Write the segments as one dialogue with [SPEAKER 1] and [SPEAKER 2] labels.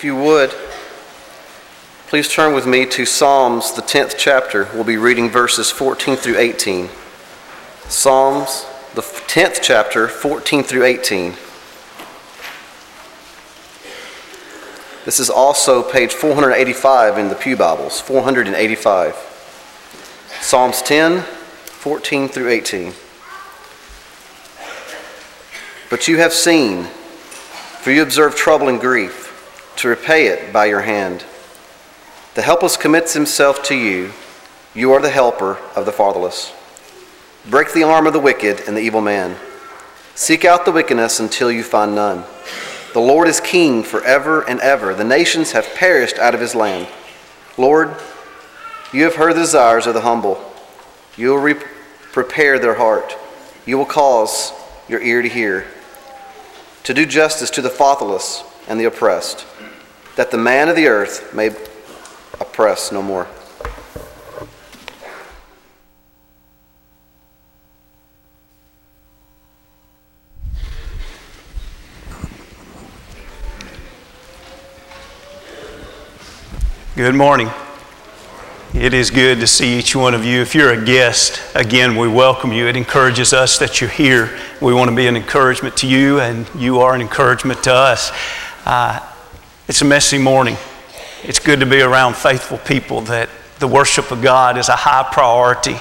[SPEAKER 1] If you would, please turn with me to Psalms, the 10th chapter. We'll be reading verses 14 through 18. Psalms, the 10th chapter, 14 through 18. This is also page 485 in the Pew Bibles, 485. Psalms 10, 14 through 18. But you have seen, for you observe trouble and grief, to repay it by your hand. The helpless commits himself to you. You are the helper of the fatherless. Break the arm of the wicked and the evil man. Seek out the wickedness until you find none. The Lord is king forever and ever. The nations have perished out of his land. Lord, you have heard the desires of the humble. You will re- prepare their heart. You will cause your ear to hear, to do justice to the fatherless and the oppressed, that the man of the earth may oppress no more.
[SPEAKER 2] Good morning. It is good to see each one of you. If you're a guest, again, we welcome you. It encourages us that you're here. We want to be an encouragement to you, and you are an encouragement to us. Uh, it's a messy morning. It's good to be around faithful people that the worship of God is a high priority.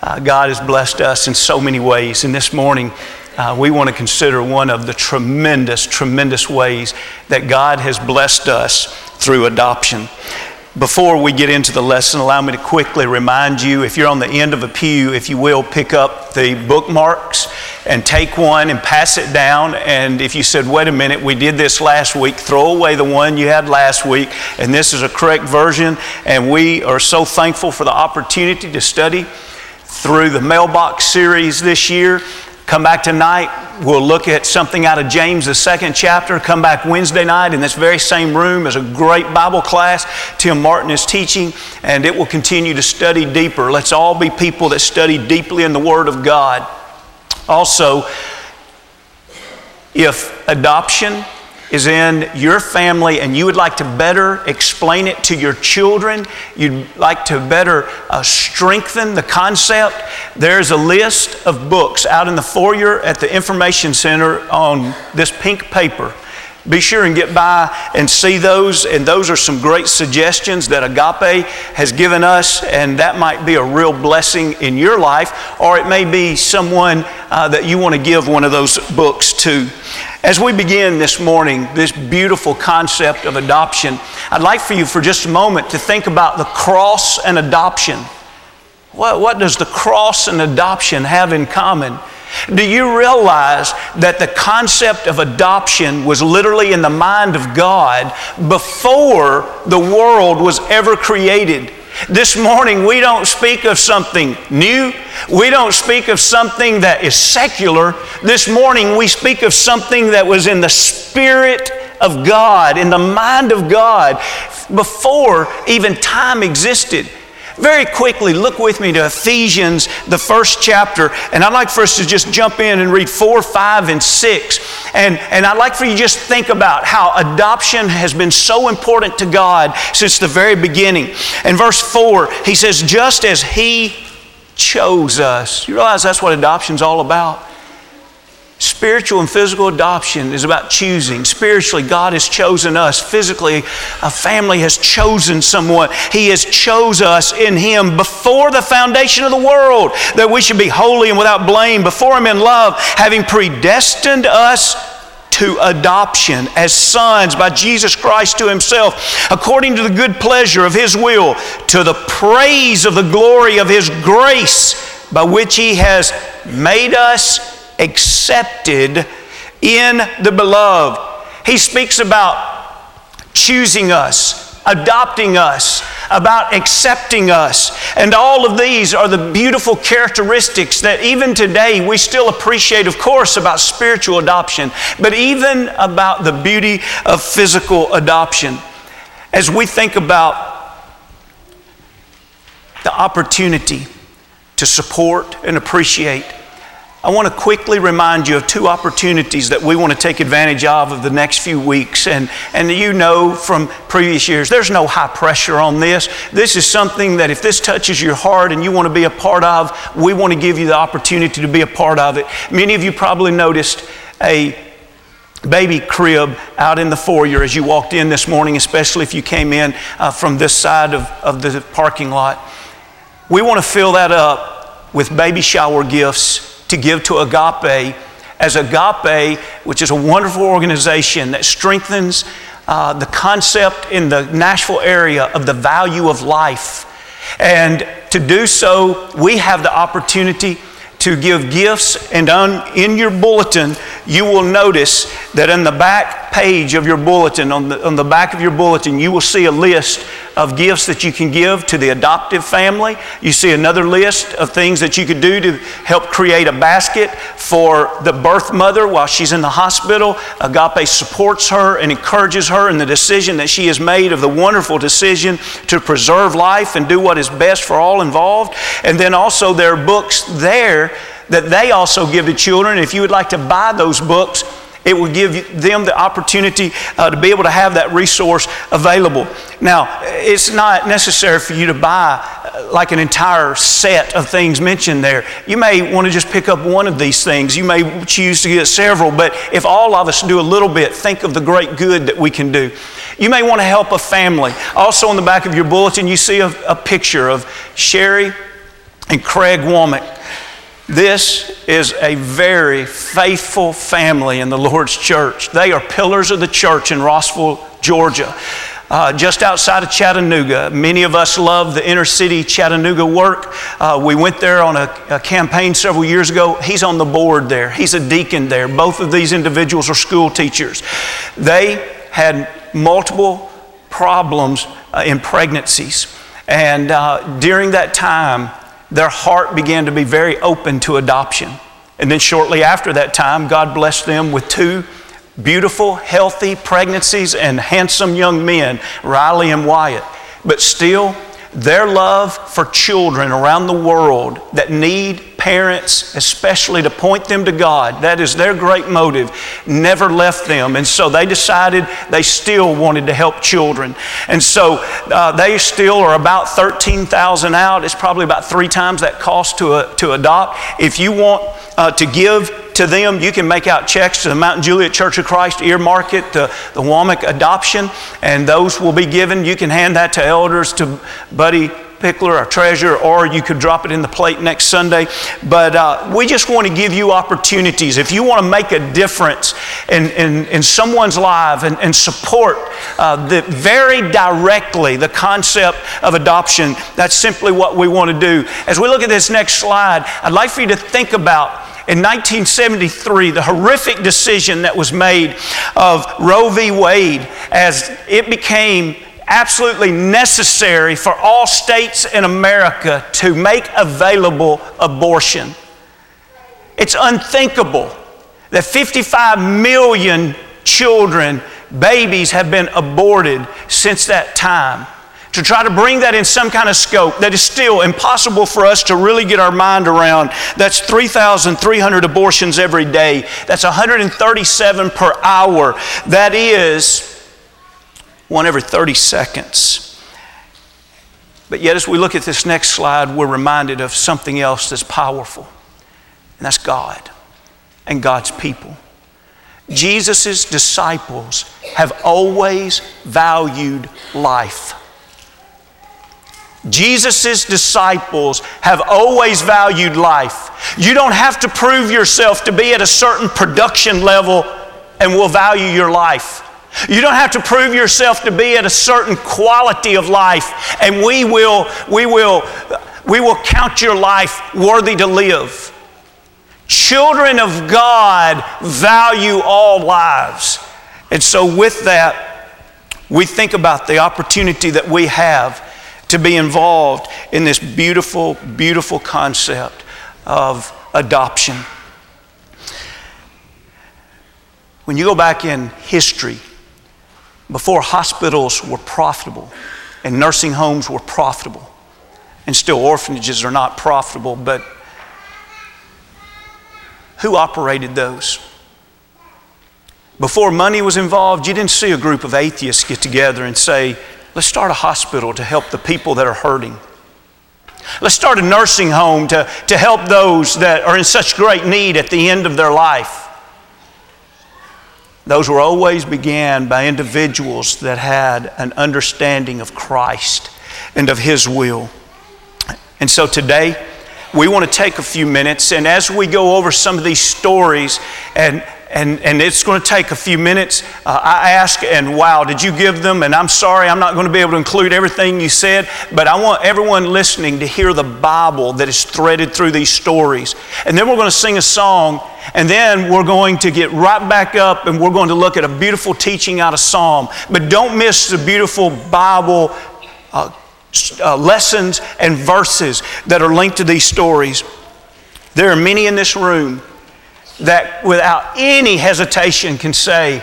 [SPEAKER 2] Uh, God has blessed us in so many ways, and this morning, uh, we want to consider one of the tremendous, tremendous ways that God has blessed us through adoption. Before we get into the lesson, allow me to quickly remind you if you're on the end of a pew, if you will, pick up the bookmarks and take one and pass it down. And if you said, wait a minute, we did this last week, throw away the one you had last week, and this is a correct version. And we are so thankful for the opportunity to study through the mailbox series this year. Come back tonight. We'll look at something out of James, the second chapter. Come back Wednesday night in this very same room as a great Bible class. Tim Martin is teaching, and it will continue to study deeper. Let's all be people that study deeply in the Word of God. Also, if adoption is in your family and you would like to better explain it to your children, you'd like to better uh, strengthen the concept, there's a list of books out in the foyer at the Information Center on this pink paper. Be sure and get by and see those, and those are some great suggestions that Agape has given us, and that might be a real blessing in your life, or it may be someone uh, that you want to give one of those books to. As we begin this morning, this beautiful concept of adoption, I'd like for you for just a moment to think about the cross and adoption. What, what does the cross and adoption have in common? Do you realize that the concept of adoption was literally in the mind of God before the world was ever created? This morning, we don't speak of something new. We don't speak of something that is secular. This morning, we speak of something that was in the Spirit of God, in the mind of God, before even time existed. Very quickly, look with me to Ephesians, the first chapter, and I'd like for us to just jump in and read 4, 5, and 6. And, and I'd like for you to just think about how adoption has been so important to God since the very beginning. In verse 4, he says, Just as He chose us. You realize that's what adoption's all about? Spiritual and physical adoption is about choosing. Spiritually, God has chosen us. Physically, a family has chosen someone. He has chose us in Him before the foundation of the world that we should be holy and without blame before Him in love, having predestined us to adoption as sons by Jesus Christ to Himself, according to the good pleasure of His will, to the praise of the glory of His grace by which He has made us accepted in the beloved. He speaks about choosing us, adopting us, about accepting us. And all of these are the beautiful characteristics that even today we still appreciate, of course, about spiritual adoption, but even about the beauty of physical adoption. As we think about the opportunity to support and appreciate I want to quickly remind you of two opportunities that we want to take advantage of of the next few weeks. And, and you know from previous years, there's no high pressure on this. This is something that if this touches your heart and you want to be a part of, we want to give you the opportunity to be a part of it. Many of you probably noticed a baby crib out in the foyer as you walked in this morning, especially if you came in uh, from this side of, of the parking lot. We want to fill that up with baby shower gifts to give to Agape as Agape, which is a wonderful organization that strengthens uh, the concept in the Nashville area of the value of life. And to do so, we have the opportunity to give gifts. And on, in your bulletin, you will notice that in the back page of your bulletin, on the, on the back of your bulletin, you will see a list of gifts that you can give to the adoptive family. You see another list of things that you could do to help create a basket for the birth mother while she's in the hospital. Agape supports her and encourages her in the decision that she has made of the wonderful decision to preserve life and do what is best for all involved. And then also there are books there that they also give to children. If you would like to buy those books, it will give them the opportunity uh, to be able to have that resource available. Now, it's not necessary for you to buy uh, like an entire set of things mentioned there. You may want to just pick up one of these things. You may choose to get several, but if all of us do a little bit, think of the great good that we can do. You may want to help a family. Also, on the back of your bulletin, you see a, a picture of Sherry and Craig Womack. This is a very faithful family in the Lord's church. They are pillars of the church in Rossville, Georgia. Uh, just outside of Chattanooga. Many of us love the inner city Chattanooga work. Uh, we went there on a, a, campaign several years ago. He's on the board there, he's a deacon there. Both of these individuals are school teachers. They had multiple problems uh, in pregnancies. And uh, during that time, their heart began to be very open to adoption. And then shortly after that time, God blessed them with two beautiful, healthy pregnancies and handsome young men, Riley and Wyatt. But still, their love for children around the world that need parents, especially to point them to God, that is their great motive, never left them. And so they decided they still wanted to help children. And so uh, they still are about 13,000 out. It's probably about three times that cost to, uh, to adopt. If you want uh, to give to them. You can make out checks to the Mount Juliet Church of Christ, earmark it to the Womack adoption, and those will be given. You can hand that to elders, to Buddy Pickler, our treasure, or you could drop it in the plate next Sunday. But uh, we just want to give you opportunities. If you want to make a difference in, in, in someone's life and, and support uh, the, very directly the concept of adoption, that's simply what we want to do. As we look at this next slide, I'd like for you to think about in 1973, the horrific decision that was made of Roe v. Wade as it became absolutely necessary for all states in America to make available abortion. It's unthinkable that 55 million children, babies, have been aborted since that time to try to bring that in some kind of scope that is still impossible for us to really get our mind around. That's 3,300 abortions every day. That's 137 per hour. That is one every 30 seconds. But yet, as we look at this next slide, we're reminded of something else that's powerful, and that's God and God's people. Jesus' disciples have always valued life. Jesus' disciples have always valued life. You don't have to prove yourself to be at a certain production level and will value your life. You don't have to prove yourself to be at a certain quality of life and we will, we will, we will count your life worthy to live. Children of God value all lives. And so, with that, we think about the opportunity that we have to be involved in this beautiful, beautiful concept of adoption. When you go back in history, before hospitals were profitable and nursing homes were profitable, and still orphanages are not profitable, but Who operated those? Before money was involved, you didn't see a group of atheists get together and say, let's start a hospital to help the people that are hurting. Let's start a nursing home to, to help those that are in such great need at the end of their life. Those were always began by individuals that had an understanding of Christ and of His will. And so today, we want to take a few minutes, and as we go over some of these stories and and, and it's going to take a few minutes. Uh, I ask, and wow, did you give them? And I'm sorry, I'm not going to be able to include everything you said, but I want everyone listening to hear the Bible that is threaded through these stories. And then we're going to sing a song, and then we're going to get right back up and we're going to look at a beautiful teaching out of Psalm. But don't miss the beautiful Bible. Uh, uh, lessons and verses that are linked to these stories. There are many in this room that without any hesitation can say,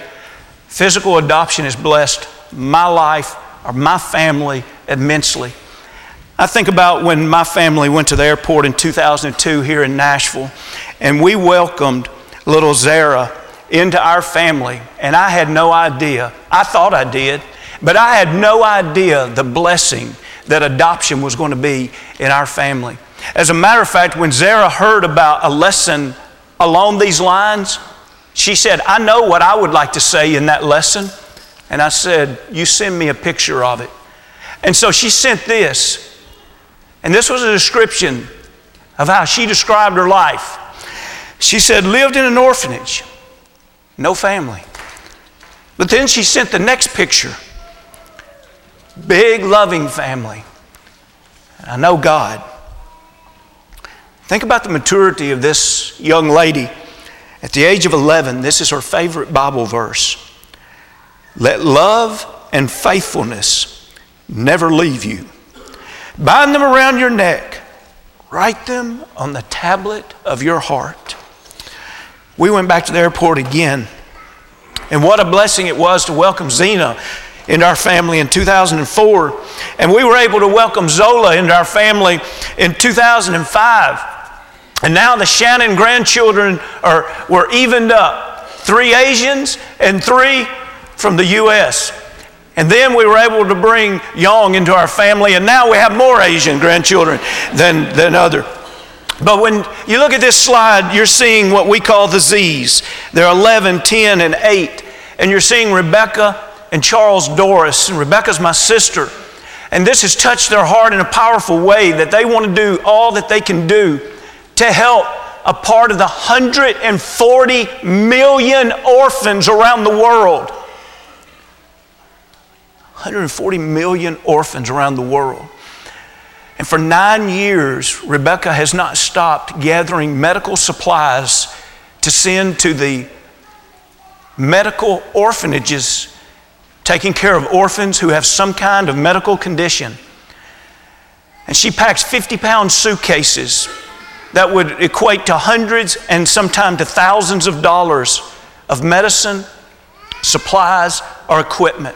[SPEAKER 2] physical adoption has blessed my life or my family immensely. I think about when my family went to the airport in 2002 here in Nashville, and we welcomed little Zara into our family, and I had no idea. I thought I did, but I had no idea the blessing that adoption was going to be in our family. As a matter of fact, when Zara heard about a lesson along these lines, she said, I know what I would like to say in that lesson. And I said, You send me a picture of it. And so she sent this. And this was a description of how she described her life. She said, lived in an orphanage, no family. But then she sent the next picture big, loving family. I know God. Think about the maturity of this young lady. At the age of 11, this is her favorite Bible verse. Let love and faithfulness never leave you. Bind them around your neck, write them on the tablet of your heart. We went back to the airport again, and what a blessing it was to welcome Zena into our family in 2004. And we were able to welcome Zola into our family in 2005. And now the Shannon grandchildren are, were evened up three Asians and three from the U.S. And then we were able to bring Yong into our family, and now we have more Asian grandchildren than, than other. But when you look at this slide, you're seeing what we call the Z's. They're 11, 10, and 8. And you're seeing Rebecca and Charles Doris. And Rebecca's my sister. And this has touched their heart in a powerful way that they want to do all that they can do to help a part of the 140 million orphans around the world. 140 million orphans around the world. And for nine years, Rebecca has not stopped gathering medical supplies to send to the medical orphanages taking care of orphans who have some kind of medical condition. And she packs 50 pound suitcases that would equate to hundreds and sometimes to thousands of dollars of medicine, supplies, or equipment.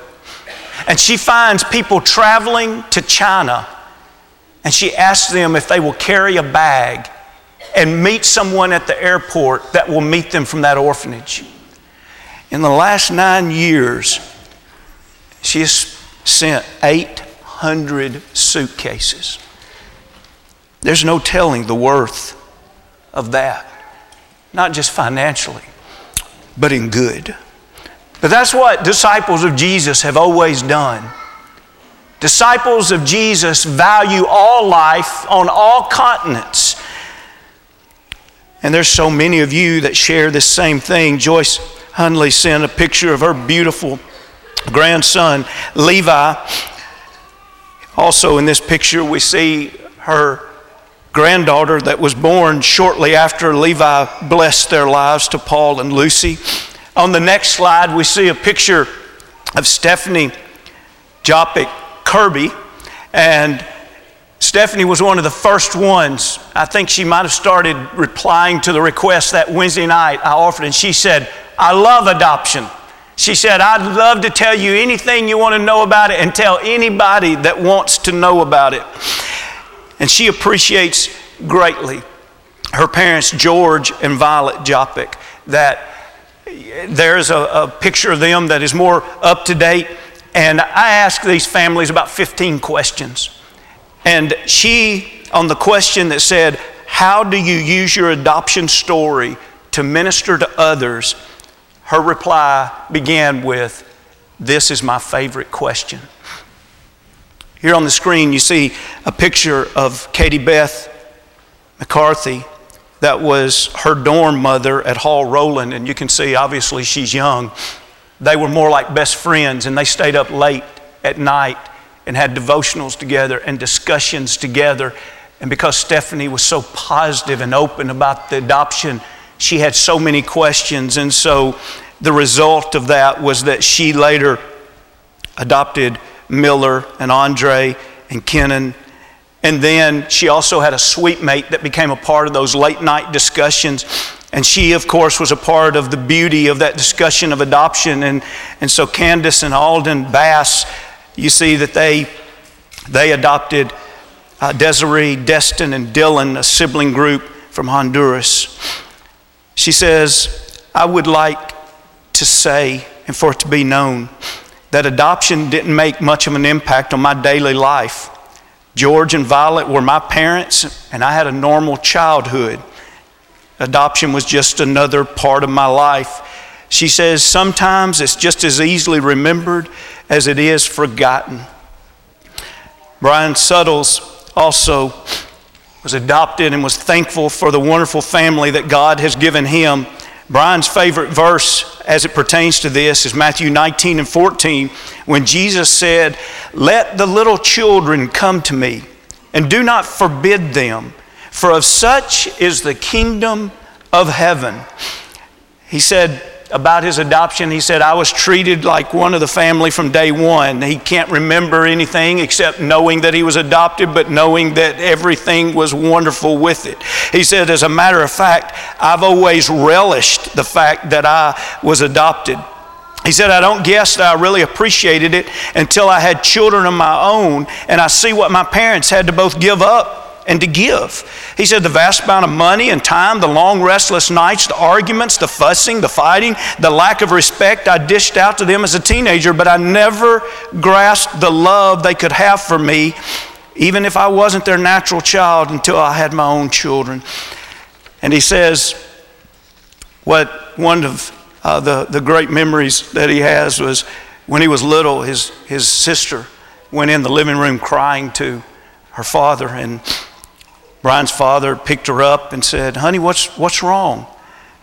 [SPEAKER 2] And she finds people traveling to China and she asks them if they will carry a bag and meet someone at the airport that will meet them from that orphanage. In the last nine years, she has sent 800 suitcases. There's no telling the worth of that, not just financially, but in good. But that's what disciples of Jesus have always done. Disciples of Jesus value all life on all continents. And there's so many of you that share this same thing. Joyce Hundley sent a picture of her beautiful grandson, Levi. Also, in this picture, we see her granddaughter that was born shortly after Levi blessed their lives to Paul and Lucy. On the next slide, we see a picture of Stephanie Jopic Kirby. And Stephanie was one of the first ones. I think she might have started replying to the request that Wednesday night I offered, and she said, I love adoption. She said, I'd love to tell you anything you want to know about it and tell anybody that wants to know about it and she appreciates greatly her parents, George and Violet Jopic, that there's a, a picture of them that is more up to date. And I ask these families about 15 questions. And she, on the question that said, How do you use your adoption story to minister to others? her reply began with, This is my favorite question. Here on the screen, you see a picture of Katie Beth McCarthy. That was her dorm mother at Hall Roland, and you can see obviously she's young. They were more like best friends, and they stayed up late at night and had devotionals together and discussions together. And because Stephanie was so positive and open about the adoption, she had so many questions. And so the result of that was that she later adopted Miller and Andre and Kennan. And then she also had a sweet mate that became a part of those late night discussions. And she, of course, was a part of the beauty of that discussion of adoption. And, and so Candace and Alden Bass, you see that they, they adopted uh, Desiree, Destin, and Dylan, a sibling group from Honduras. She says, I would like to say and for it to be known that adoption didn't make much of an impact on my daily life. George and Violet were my parents, and I had a normal childhood. Adoption was just another part of my life. She says, Sometimes it's just as easily remembered as it is forgotten. Brian Suttles also was adopted and was thankful for the wonderful family that God has given him. Brian's favorite verse as it pertains to this is Matthew 19 and 14, when Jesus said, Let the little children come to me, and do not forbid them, for of such is the kingdom of heaven. He said, about his adoption, he said, I was treated like one of the family from day one. He can't remember anything except knowing that he was adopted, but knowing that everything was wonderful with it. He said, as a matter of fact, I've always relished the fact that I was adopted. He said, I don't guess that I really appreciated it until I had children of my own and I see what my parents had to both give up and to give. He said, the vast amount of money and time, the long, restless nights, the arguments, the fussing, the fighting, the lack of respect I dished out to them as a teenager, but I never grasped the love they could have for me, even if I wasn't their natural child until I had my own children. And he says, what one of uh, the, the great memories that he has was when he was little, his, his sister went in the living room crying to her father, and Brian's father picked her up and said, Honey, what's, what's wrong?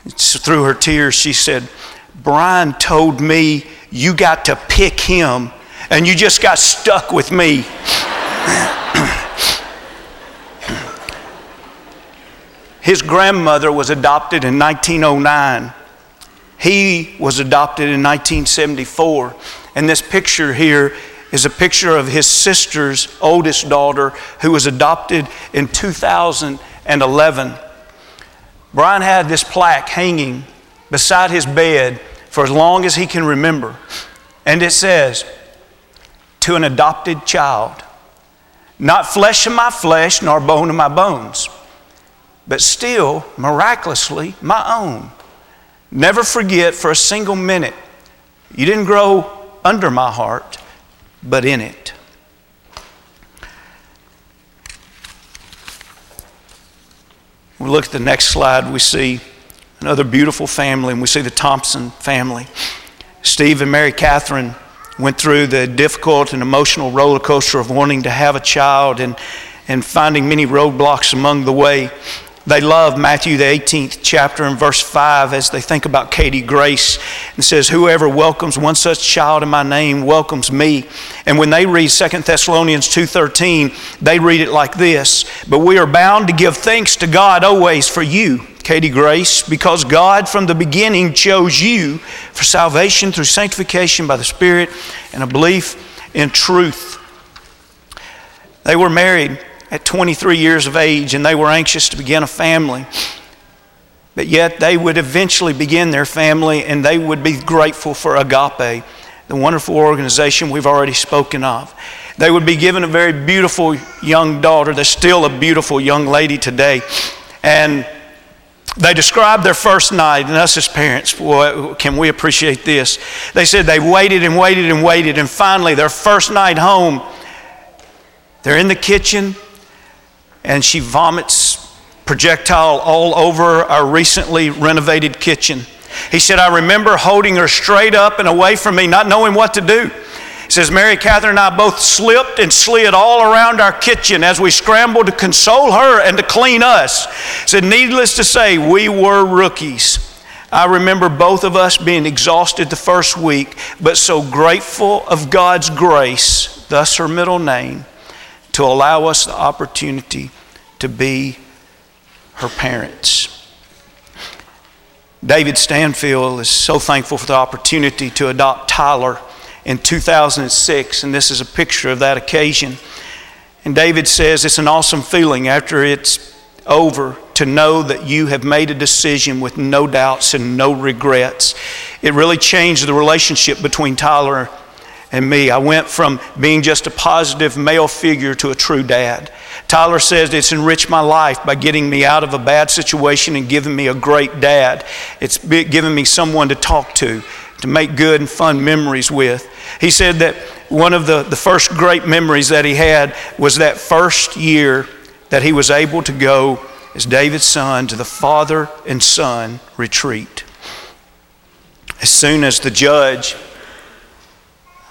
[SPEAKER 2] through her tears, she said, Brian told me you got to pick him and you just got stuck with me. His grandmother was adopted in 1909. He was adopted in 1974. And this picture here is a picture of his sister's oldest daughter who was adopted in 2011. Brian had this plaque hanging beside his bed for as long as he can remember. And it says, To an adopted child, not flesh of my flesh, nor bone of my bones, but still, miraculously, my own. Never forget for a single minute, you didn't grow under my heart, but in it. We look at the next slide, we see another beautiful family, and we see the Thompson family. Steve and Mary Catherine went through the difficult and emotional roller coaster of wanting to have a child and, and finding many roadblocks among the way. They love Matthew, the 18th chapter, and verse 5 as they think about Katie Grace and says, Whoever welcomes one such child in my name welcomes me. And when they read 2 Thessalonians 2.13, they read it like this But we are bound to give thanks to God always for you, Katie Grace, because God from the beginning chose you for salvation through sanctification by the Spirit and a belief in truth. They were married at 23 years of age and they were anxious to begin a family. But yet they would eventually begin their family and they would be grateful for Agape, the wonderful organization we've already spoken of. They would be given a very beautiful young daughter. There's still a beautiful young lady today. And they described their first night, and us as parents, boy, can we appreciate this? They said they waited and waited and waited, and finally, their first night home, they're in the kitchen, and she vomits projectile all over our recently renovated kitchen. He said, I remember holding her straight up and away from me, not knowing what to do. He says, Mary Catherine and I both slipped and slid all around our kitchen as we scrambled to console her and to clean us. He said, needless to say, we were rookies. I remember both of us being exhausted the first week, but so grateful of God's grace, thus her middle name, to allow us the opportunity to be her parents. David Stanfield is so thankful for the opportunity to adopt Tyler in 2006, and this is a picture of that occasion. And David says it's an awesome feeling after it's over to know that you have made a decision with no doubts and no regrets. It really changed the relationship between Tyler and me. I went from being just a positive male figure to a true dad. Tyler says it's enriched my life by getting me out of a bad situation and giving me a great dad. It's given me someone to talk to, to make good and fun memories with. He said that one of the, the first great memories that he had was that first year that he was able to go as David's son to the father and son retreat. As soon as the judge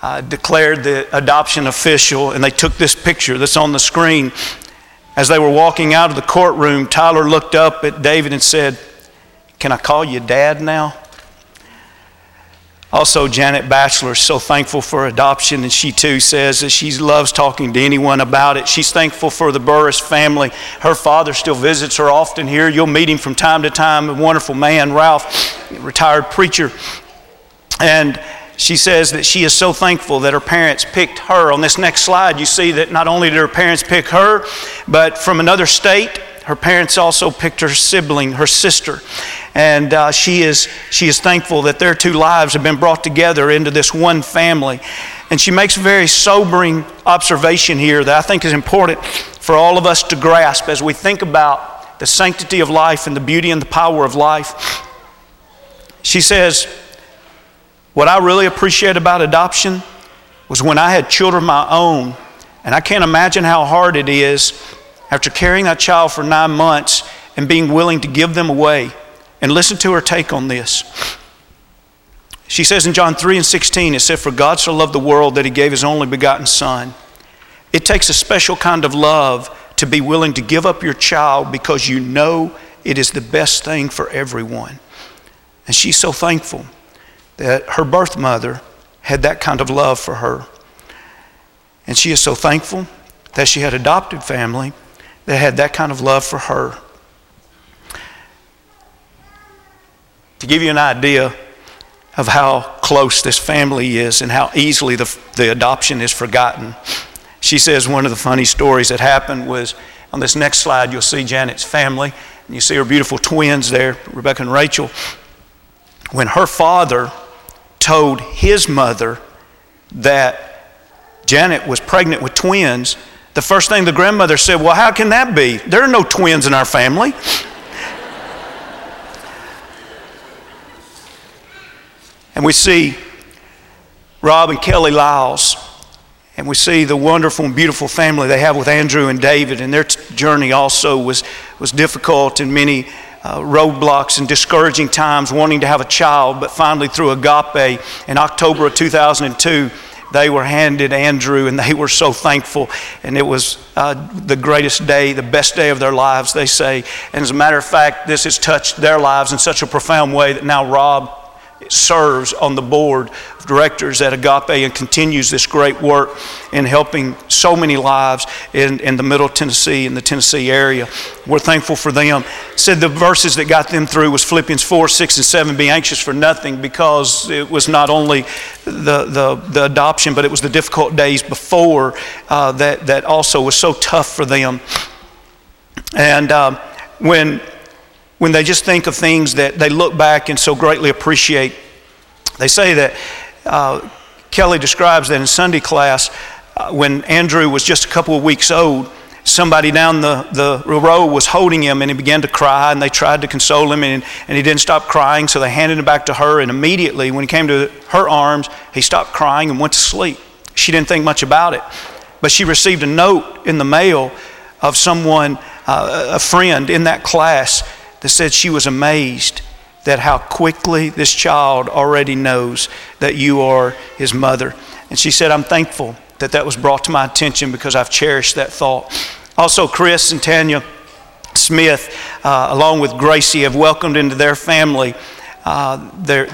[SPEAKER 2] uh, declared the adoption official, and they took this picture that's on the screen. As they were walking out of the courtroom, Tyler looked up at David and said, Can I call you dad now? Also, Janet Batchelor is so thankful for adoption, and she too says that she loves talking to anyone about it. She's thankful for the Burris family. Her father still visits her often here. You'll meet him from time to time, a wonderful man, Ralph, retired preacher. And she says that she is so thankful that her parents picked her. On this next slide, you see that not only did her parents pick her, but from another state, her parents also picked her sibling, her sister. And uh, she, is, she is thankful that their two lives have been brought together into this one family. And she makes a very sobering observation here that I think is important for all of us to grasp as we think about the sanctity of life and the beauty and the power of life. She says, what I really appreciate about adoption was when I had children of my own, and I can't imagine how hard it is after carrying that child for nine months and being willing to give them away. And listen to her take on this. She says in John 3 and 16, it said, For God so loved the world that he gave his only begotten Son. It takes a special kind of love to be willing to give up your child because you know it is the best thing for everyone. And she's so thankful that her birth mother had that kind of love for her. And she is so thankful that she had adopted family that had that kind of love for her. To give you an idea of how close this family is and how easily the, the adoption is forgotten, she says one of the funny stories that happened was on this next slide, you'll see Janet's family, and you see her beautiful twins there, Rebecca and Rachel. When her father told his mother that Janet was pregnant with twins, the first thing the grandmother said, Well, how can that be? There are no twins in our family. and we see Rob and Kelly Lyles, and we see the wonderful and beautiful family they have with Andrew and David, and their t- journey also was, was difficult in many uh, roadblocks and discouraging times wanting to have a child, but finally, through agape, in October of 2002, they were handed Andrew, and they were so thankful. And it was uh, the greatest day, the best day of their lives, they say. And as a matter of fact, this has touched their lives in such a profound way that now Rob serves on the board of directors at Agape and continues this great work in helping so many lives in, in the Middle Tennessee and the Tennessee area. We're thankful for them. Said the verses that got them through was Philippians 4, 6, and 7. Be anxious for nothing because it was not only the, the, the adoption, but it was the difficult days before uh, that, that also was so tough for them. And uh, when when they just think of things that they look back and so greatly appreciate. They say that uh, Kelly describes that in Sunday class, uh, when Andrew was just a couple of weeks old, somebody down the, the row was holding him and he began to cry and they tried to console him and, and he didn't stop crying so they handed him back to her and immediately when he came to her arms he stopped crying and went to sleep she didn't think much about it but she received a note in the mail of someone uh, a friend in that class that said she was amazed that how quickly this child already knows that you are his mother. And she said, I'm thankful that that was brought to my attention because I've cherished that thought. Also, Chris and Tanya Smith, uh, along with Gracie, have welcomed into their family uh, their,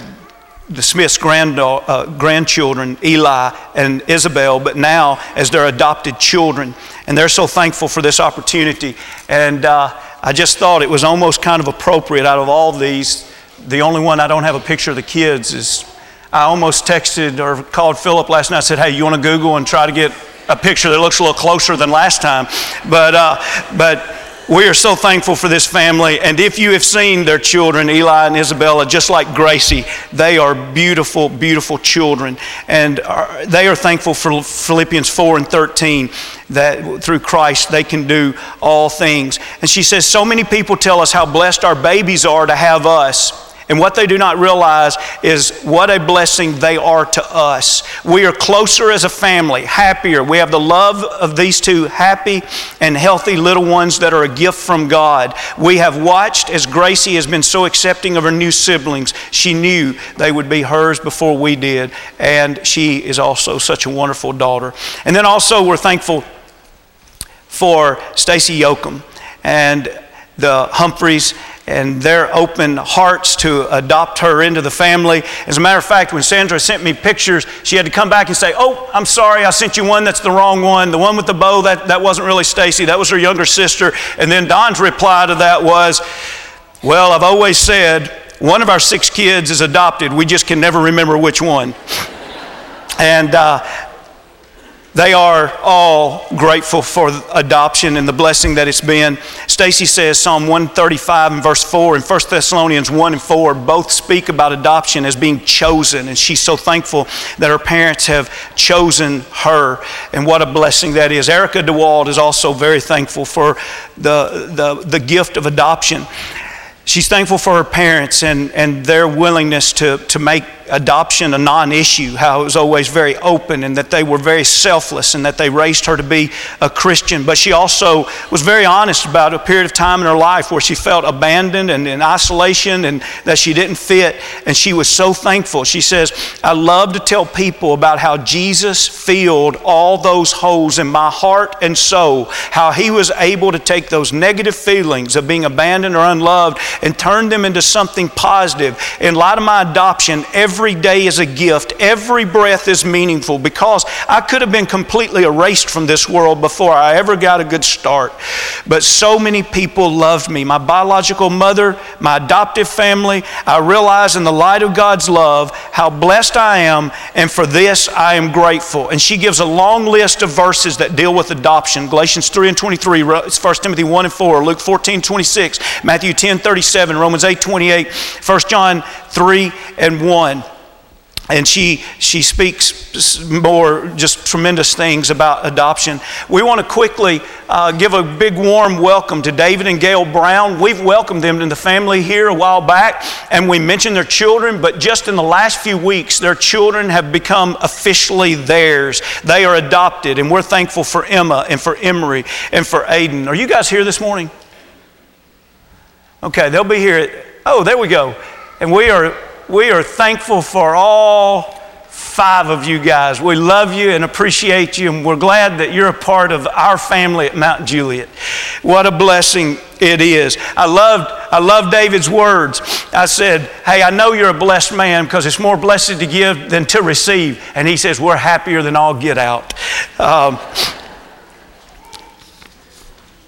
[SPEAKER 2] the Smiths' uh, grandchildren, Eli and Isabel, but now as their adopted children. And they're so thankful for this opportunity. And uh, I just thought it was almost kind of appropriate out of all these. The only one I don't have a picture of the kids is I almost texted or called Philip last night. I said, "Hey, you want to Google and try to get a picture that looks a little closer than last time?" But uh, but we are so thankful for this family. And if you have seen their children, Eli and Isabella, just like Gracie, they are beautiful, beautiful children. And are, they are thankful for Philippians 4 and 13 that through Christ they can do all things. And she says, So many people tell us how blessed our babies are to have us. And what they do not realize is what a blessing they are to us. We are closer as a family, happier. We have the love of these two happy and healthy little ones that are a gift from God. We have watched as Gracie has been so accepting of her new siblings. She knew they would be hers before we did. And she is also such a wonderful daughter. And then also, we're thankful for Stacy Yoakum and the Humphreys and their open hearts to adopt her into the family. As a matter of fact, when Sandra sent me pictures, she had to come back and say, Oh, I'm sorry, I sent you one that's the wrong one. The one with the bow, that, that wasn't really Stacy, that was her younger sister. And then Don's reply to that was, Well, I've always said one of our six kids is adopted, we just can never remember which one. and uh, they are all grateful for adoption and the blessing that it's been. Stacy says Psalm 135 and verse 4 and 1 Thessalonians 1 and 4 both speak about adoption as being chosen. And she's so thankful that her parents have chosen her. And what a blessing that is. Erica DeWald is also very thankful for the, the, the gift of adoption. She's thankful for her parents and, and their willingness to, to make adoption a non issue, how it was always very open and that they were very selfless and that they raised her to be a Christian. But she also was very honest about a period of time in her life where she felt abandoned and in isolation and that she didn't fit. And she was so thankful. She says, I love to tell people about how Jesus filled all those holes in my heart and soul, how he was able to take those negative feelings of being abandoned or unloved and turn them into something positive. In light of my adoption, every day is a gift. Every breath is meaningful because I could have been completely erased from this world before I ever got a good start. But so many people loved me. My biological mother, my adoptive family. I realize in the light of God's love how blessed I am, and for this I am grateful. And she gives a long list of verses that deal with adoption Galatians 3 and 23, 1 Timothy 1 and 4, Luke 14, 26, Matthew 10, 37, Romans 8, 28, 1 John 3 and 1 and she she speaks more just tremendous things about adoption. We want to quickly uh, give a big warm welcome to David and Gail Brown. We've welcomed them in the family here a while back, and we mentioned their children. But just in the last few weeks, their children have become officially theirs. They are adopted, and we're thankful for Emma and for Emery and for Aiden. Are you guys here this morning? Okay, they'll be here. oh, there we go. And we are we are thankful for all five of you guys. We love you and appreciate you, and we're glad that you're a part of our family at Mount Juliet. What a blessing it is. I loved, I loved David's words. I said, Hey, I know you're a blessed man because it's more blessed to give than to receive. And he says, We're happier than all get out. Um,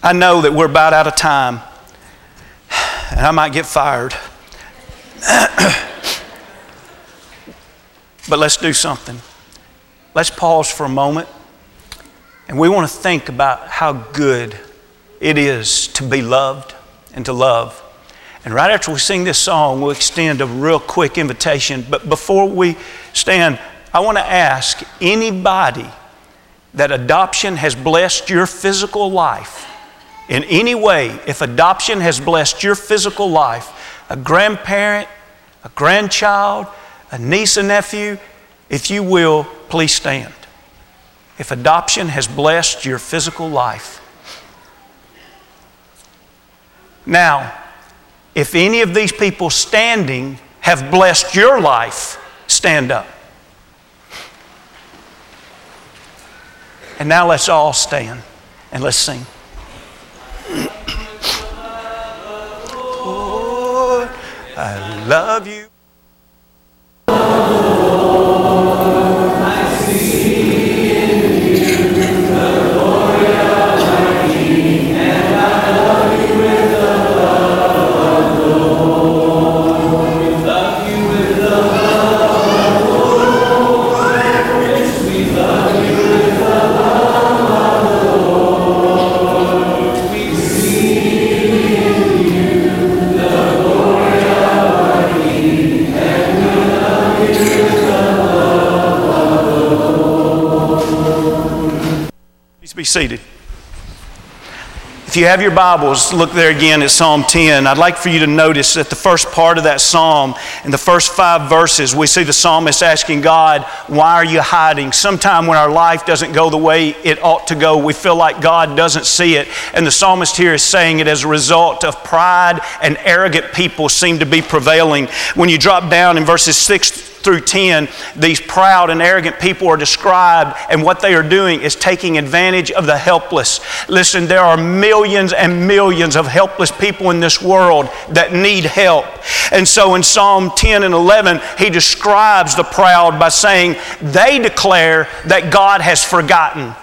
[SPEAKER 2] I know that we're about out of time, and I might get fired. But let's do something. Let's pause for a moment. And we want to think about how good it is to be loved and to love. And right after we sing this song, we'll extend a real quick invitation. But before we stand, I want to ask anybody that adoption has blessed your physical life in any way, if adoption has blessed your physical life, a grandparent, a grandchild, a niece and nephew, if you will, please stand. If adoption has blessed your physical life. Now, if any of these people standing have blessed your life, stand up. And now let's all stand and let's sing. I love you. Be seated. If you have your Bibles, look there again at Psalm 10. I'd like for you to notice that the first part of that psalm, in the first five verses, we see the psalmist asking God, Why are you hiding? Sometime when our life doesn't go the way it ought to go, we feel like God doesn't see it. And the psalmist here is saying it as a result of pride and arrogant people seem to be prevailing. When you drop down in verses 6 through 10, these proud and arrogant people are described, and what they are doing is taking advantage of the helpless. Listen, there are millions and millions of helpless people in this world that need help. And so in Psalm 10 and 11, he describes the proud by saying, They declare that God has forgotten.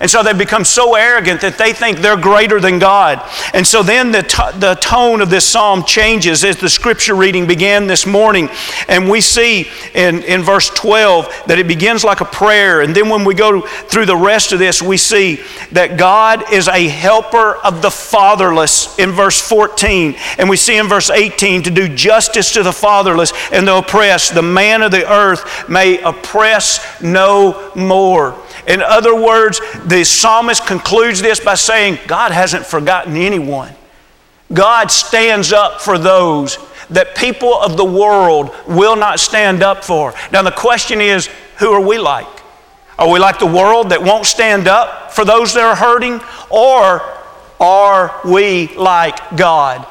[SPEAKER 2] And so they become so arrogant that they think they're greater than God. And so then the, t- the tone of this psalm changes as the scripture reading began this morning. And we see in, in verse 12 that it begins like a prayer. And then when we go through the rest of this, we see that God is a helper of the fatherless in verse 14. And we see in verse 18 to do justice to the fatherless and the oppressed. The man of the earth may oppress no more. In other words, the psalmist concludes this by saying, God hasn't forgotten anyone. God stands up for those that people of the world will not stand up for. Now, the question is, who are we like? Are we like the world that won't stand up for those that are hurting? Or are we like God?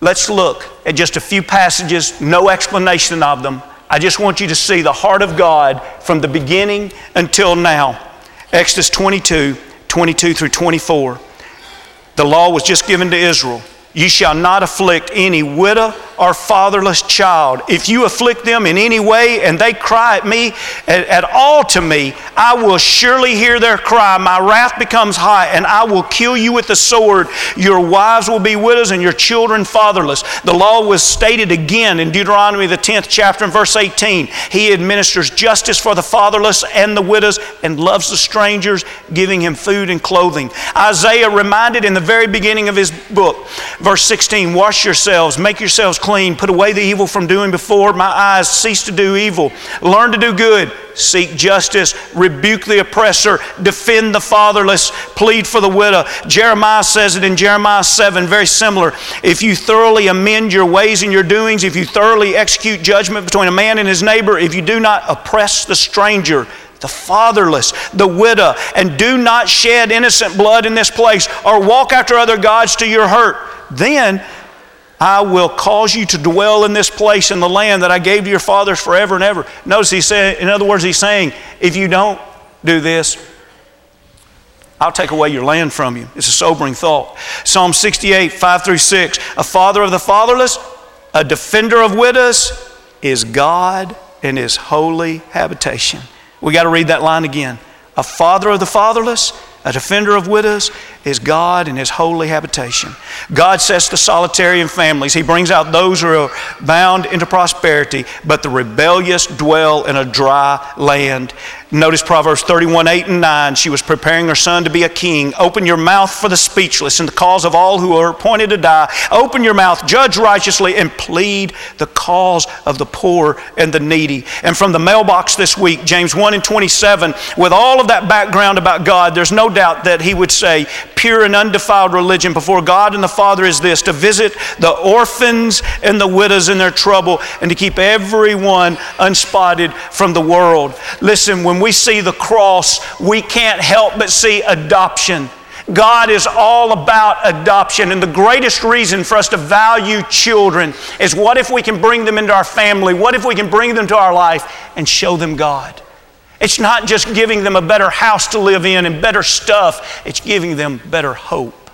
[SPEAKER 2] Let's look at just a few passages, no explanation of them, I just want you to see the heart of God from the beginning until now. Exodus 22, 22 through 24. The law was just given to Israel. You shall not afflict any widow or fatherless child. If you afflict them in any way and they cry at me, at, at, all to me, I will surely hear their cry. My wrath becomes high and I will kill you with the sword. Your wives will be widows and your children fatherless. The law was stated again in Deuteronomy, the 10th chapter, and verse 18. He administers justice for the fatherless and the widows and loves the strangers, giving him food and clothing. Isaiah reminded in the very beginning of his book, verse 16, wash yourselves, make yourselves clean. Put away the evil from doing before my eyes. Cease to do evil. Learn to do good. Seek justice. Rebuke the oppressor. Defend the fatherless. Plead for the widow. Jeremiah says it in Jeremiah 7, very similar. If you thoroughly amend your ways and your doings, if you thoroughly execute judgment between a man and his neighbor, if you do not oppress the stranger, the fatherless, the widow, and do not shed innocent blood in this place or walk after other gods to your hurt, then I will cause you to dwell in this place in the land that I gave to your fathers forever and ever. Notice he said, in other words, he's saying, if you don't do this, I'll take away your land from you. It's a sobering thought. Psalm 68, 5 through 6. A father of the fatherless, a defender of widows, is God in his holy habitation. We got to read that line again. A father of the fatherless, a defender of widows, is God and His holy habitation. God sets the solitary in families. He brings out those who are bound into prosperity, but the rebellious dwell in a dry land. Notice Proverbs 31, 8 and 9. She was preparing her son to be a king. Open your mouth for the speechless and the cause of all who are appointed to die. Open your mouth, judge righteously, and plead the cause of the poor and the needy. And from the mailbox this week, James 1 and 27, with all of that background about God, there's no doubt that he would say, pure and undefiled religion before God and the Father is this to visit the orphans and the widows in their trouble and to keep everyone unspotted from the world. Listen, when we see the cross, we can't help but see adoption. God is all about adoption. And the greatest reason for us to value children is what if we can bring them into our family? What if we can bring them to our life and show them God? It's not just giving them a better house to live in and better stuff, it's giving them better hope,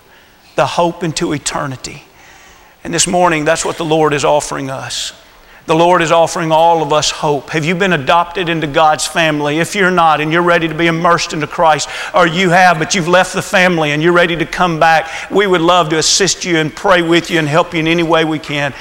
[SPEAKER 2] the hope into eternity. And this morning, that's what the Lord is offering us. The Lord is offering all of us hope. Have you been adopted into God's family? If you're not and you're ready to be immersed into Christ, or you have, but you've left the family and you're ready to come back, we would love to assist you and pray with you and help you in any way we can.